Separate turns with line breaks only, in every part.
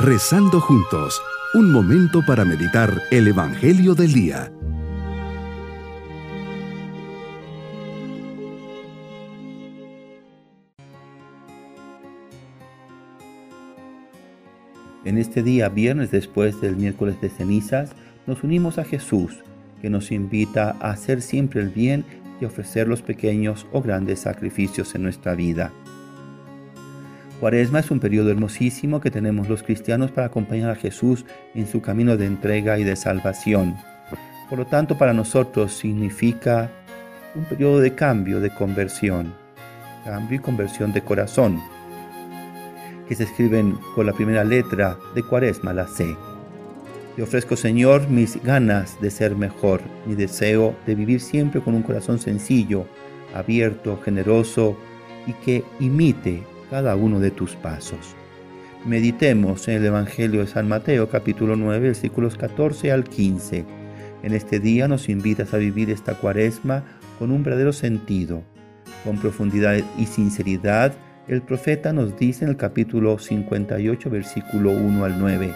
Rezando juntos, un momento para meditar el Evangelio del Día.
En este día, viernes después del miércoles de cenizas, nos unimos a Jesús, que nos invita a hacer siempre el bien y ofrecer los pequeños o grandes sacrificios en nuestra vida. Cuaresma es un periodo hermosísimo que tenemos los cristianos para acompañar a Jesús en su camino de entrega y de salvación. Por lo tanto, para nosotros significa un periodo de cambio, de conversión, cambio y conversión de corazón que se escriben con la primera letra de Cuaresma, la C. Te ofrezco, Señor, mis ganas de ser mejor, mi deseo de vivir siempre con un corazón sencillo, abierto, generoso y que imite cada uno de tus pasos. Meditemos en el Evangelio de San Mateo capítulo 9 versículos 14 al 15. En este día nos invitas a vivir esta cuaresma con un verdadero sentido, con profundidad y sinceridad el profeta nos dice en el capítulo 58, versículo 1 al 9,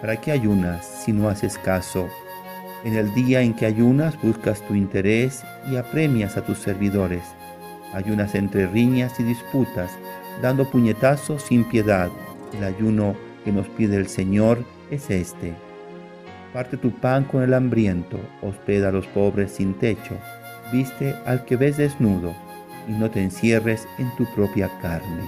¿para qué ayunas si no haces caso? En el día en que ayunas buscas tu interés y apremias a tus servidores. Ayunas entre riñas y disputas, dando puñetazos sin piedad. El ayuno que nos pide el Señor es este. Parte tu pan con el hambriento, hospeda a los pobres sin techo, viste al que ves desnudo y no te encierres en tu propia carne.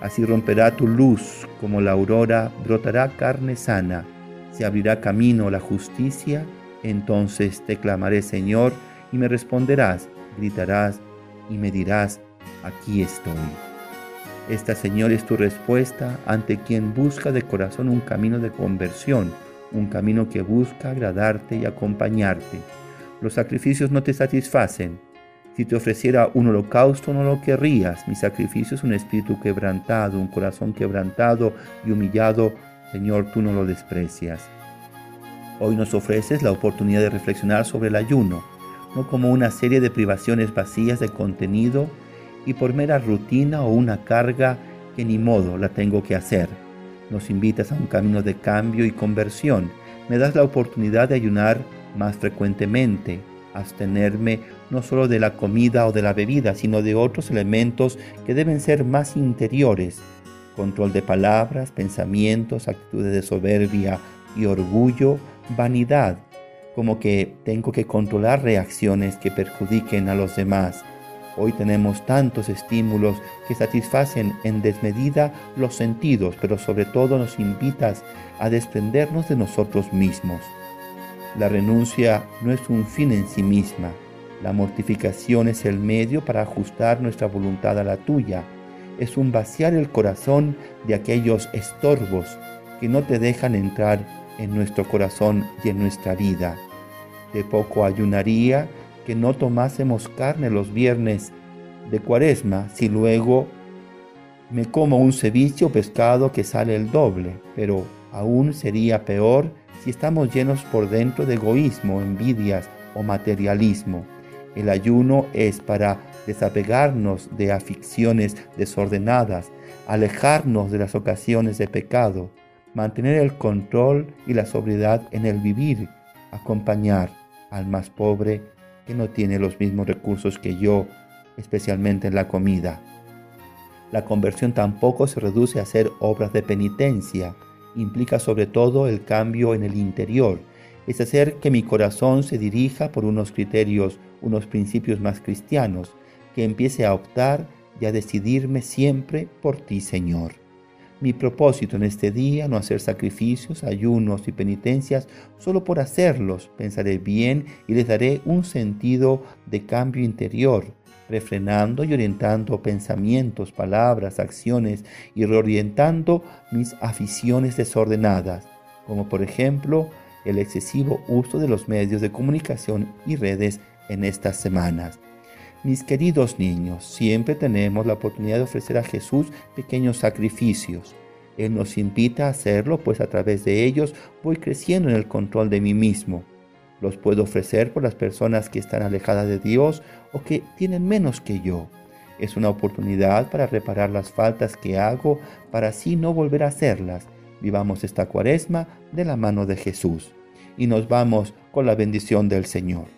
Así romperá tu luz como la aurora, brotará carne sana, se abrirá camino la justicia, entonces te clamaré Señor y me responderás, gritarás y me dirás, aquí estoy. Esta Señor es tu respuesta ante quien busca de corazón un camino de conversión, un camino que busca agradarte y acompañarte. Los sacrificios no te satisfacen, si te ofreciera un holocausto no lo querrías. Mi sacrificio es un espíritu quebrantado, un corazón quebrantado y humillado. Señor, tú no lo desprecias. Hoy nos ofreces la oportunidad de reflexionar sobre el ayuno, no como una serie de privaciones vacías de contenido y por mera rutina o una carga que ni modo la tengo que hacer. Nos invitas a un camino de cambio y conversión. Me das la oportunidad de ayunar más frecuentemente, abstenerme no solo de la comida o de la bebida, sino de otros elementos que deben ser más interiores. Control de palabras, pensamientos, actitudes de soberbia y orgullo, vanidad, como que tengo que controlar reacciones que perjudiquen a los demás. Hoy tenemos tantos estímulos que satisfacen en desmedida los sentidos, pero sobre todo nos invitas a desprendernos de nosotros mismos. La renuncia no es un fin en sí misma. La mortificación es el medio para ajustar nuestra voluntad a la tuya. Es un vaciar el corazón de aquellos estorbos que no te dejan entrar en nuestro corazón y en nuestra vida. De poco ayunaría que no tomásemos carne los viernes de cuaresma si luego me como un ceviche o pescado que sale el doble, pero aún sería peor si estamos llenos por dentro de egoísmo, envidias o materialismo. El ayuno es para desapegarnos de aficiones desordenadas, alejarnos de las ocasiones de pecado, mantener el control y la sobriedad en el vivir, acompañar al más pobre que no tiene los mismos recursos que yo, especialmente en la comida. La conversión tampoco se reduce a hacer obras de penitencia, implica sobre todo el cambio en el interior, es hacer que mi corazón se dirija por unos criterios, unos principios más cristianos, que empiece a optar y a decidirme siempre por ti, Señor. Mi propósito en este día, no hacer sacrificios, ayunos y penitencias solo por hacerlos. Pensaré bien y les daré un sentido de cambio interior, refrenando y orientando pensamientos, palabras, acciones y reorientando mis aficiones desordenadas, como por ejemplo el excesivo uso de los medios de comunicación y redes en estas semanas. Mis queridos niños, siempre tenemos la oportunidad de ofrecer a Jesús pequeños sacrificios. Él nos invita a hacerlo, pues a través de ellos voy creciendo en el control de mí mismo los puedo ofrecer por las personas que están alejadas de Dios o que tienen menos que yo. Es una oportunidad para reparar las faltas que hago para así no volver a hacerlas vivamos esta cuaresma de la mano de Jesús y nos vamos con la bendición del Señor.